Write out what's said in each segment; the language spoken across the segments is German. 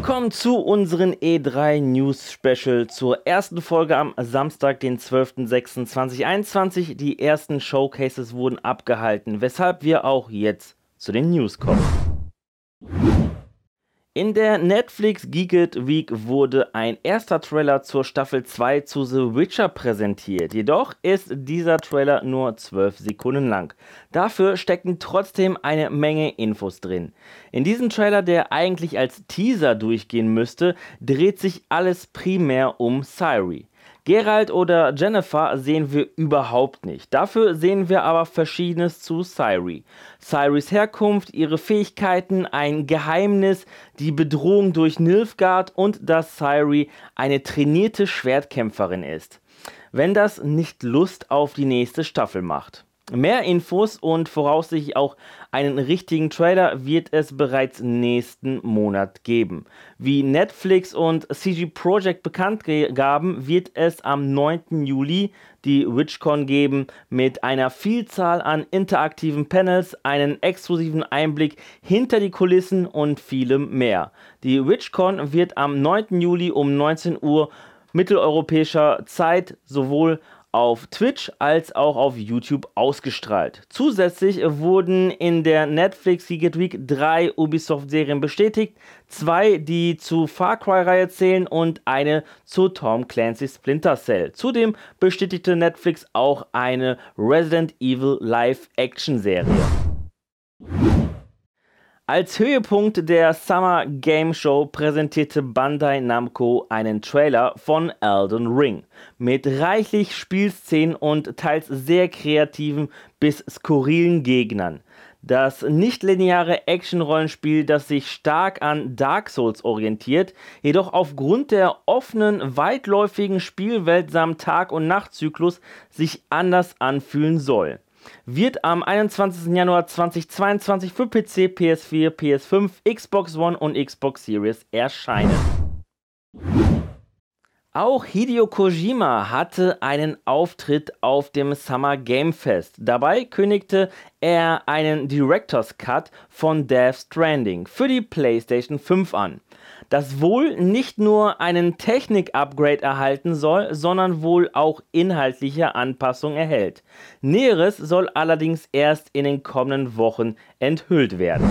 Willkommen zu unserem E3 News Special zur ersten Folge am Samstag, den 12.06.2021. Die ersten Showcases wurden abgehalten, weshalb wir auch jetzt zu den News kommen. In der Netflix Geeked Week wurde ein erster Trailer zur Staffel 2 zu The Witcher präsentiert. Jedoch ist dieser Trailer nur 12 Sekunden lang. Dafür stecken trotzdem eine Menge Infos drin. In diesem Trailer, der eigentlich als Teaser durchgehen müsste, dreht sich alles primär um Ciri. Geralt oder Jennifer sehen wir überhaupt nicht. Dafür sehen wir aber Verschiedenes zu Ciri. Ciris Herkunft, ihre Fähigkeiten, ein Geheimnis, die Bedrohung durch Nilfgaard und dass Ciri eine trainierte Schwertkämpferin ist. Wenn das nicht Lust auf die nächste Staffel macht. Mehr Infos und voraussichtlich auch einen richtigen Trailer wird es bereits nächsten Monat geben. Wie Netflix und CG Projekt bekannt gaben, wird es am 9. Juli die WitchCon geben mit einer Vielzahl an interaktiven Panels, einen exklusiven Einblick hinter die Kulissen und vielem mehr. Die WitchCon wird am 9. Juli um 19 Uhr mitteleuropäischer Zeit sowohl auf Twitch als auch auf YouTube ausgestrahlt. Zusätzlich wurden in der Netflix Secret Week drei Ubisoft-Serien bestätigt, zwei, die zu Far Cry-Reihe zählen und eine zu Tom Clancy Splinter Cell. Zudem bestätigte Netflix auch eine Resident Evil Live-Action-Serie. Als Höhepunkt der Summer Game Show präsentierte Bandai Namco einen Trailer von Elden Ring mit reichlich Spielszenen und teils sehr kreativen bis skurrilen Gegnern. Das nicht-lineare Action-Rollenspiel, das sich stark an Dark Souls orientiert, jedoch aufgrund der offenen, weitläufigen Spielwelt samt Tag- und Nachtzyklus sich anders anfühlen soll wird am 21. Januar 2022 für PC, PS4, PS5, Xbox One und Xbox Series erscheinen. Auch Hideo Kojima hatte einen Auftritt auf dem Summer Game Fest. Dabei kündigte er einen Director's Cut von Death Stranding für die PlayStation 5 an das wohl nicht nur einen Technik-Upgrade erhalten soll, sondern wohl auch inhaltliche Anpassungen erhält. Näheres soll allerdings erst in den kommenden Wochen enthüllt werden.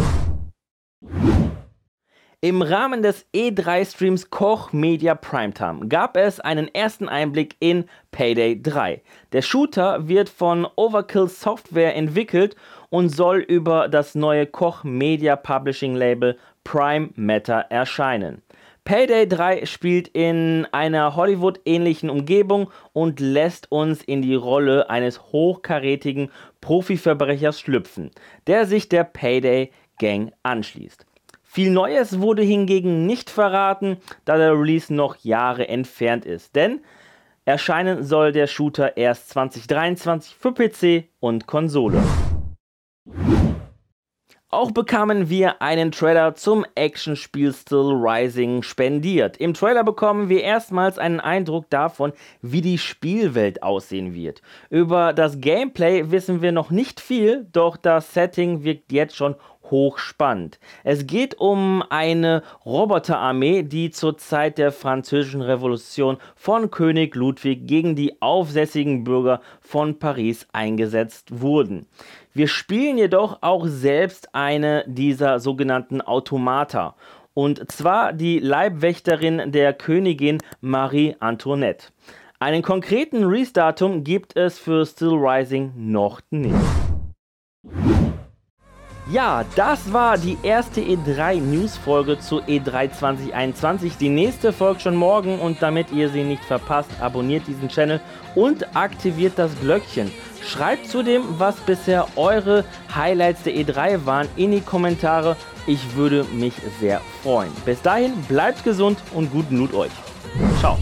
Im Rahmen des E3-Streams Koch Media Primetime gab es einen ersten Einblick in Payday 3. Der Shooter wird von Overkill Software entwickelt und soll über das neue Koch Media Publishing Label Prime Matter erscheinen. Payday 3 spielt in einer Hollywood-ähnlichen Umgebung und lässt uns in die Rolle eines hochkarätigen Profiverbrechers schlüpfen, der sich der Payday Gang anschließt. Viel Neues wurde hingegen nicht verraten, da der Release noch Jahre entfernt ist, denn erscheinen soll der Shooter erst 2023 für PC und Konsole. Auch bekamen wir einen Trailer zum Actionspiel Still Rising spendiert. Im Trailer bekommen wir erstmals einen Eindruck davon, wie die Spielwelt aussehen wird. Über das Gameplay wissen wir noch nicht viel, doch das Setting wirkt jetzt schon hochspannend. Es geht um eine Roboterarmee, die zur Zeit der Französischen Revolution von König Ludwig gegen die aufsässigen Bürger von Paris eingesetzt wurden. Wir spielen jedoch auch selbst eine dieser sogenannten Automata. Und zwar die Leibwächterin der Königin Marie Antoinette. Einen konkreten Release-Datum gibt es für Still Rising noch nicht. Ja, das war die erste E3 News Folge zu E3 2021. Die nächste folgt schon morgen und damit ihr sie nicht verpasst, abonniert diesen Channel und aktiviert das Glöckchen. Schreibt zudem, was bisher eure Highlights der E3 waren, in die Kommentare. Ich würde mich sehr freuen. Bis dahin, bleibt gesund und guten Loot euch. Ciao.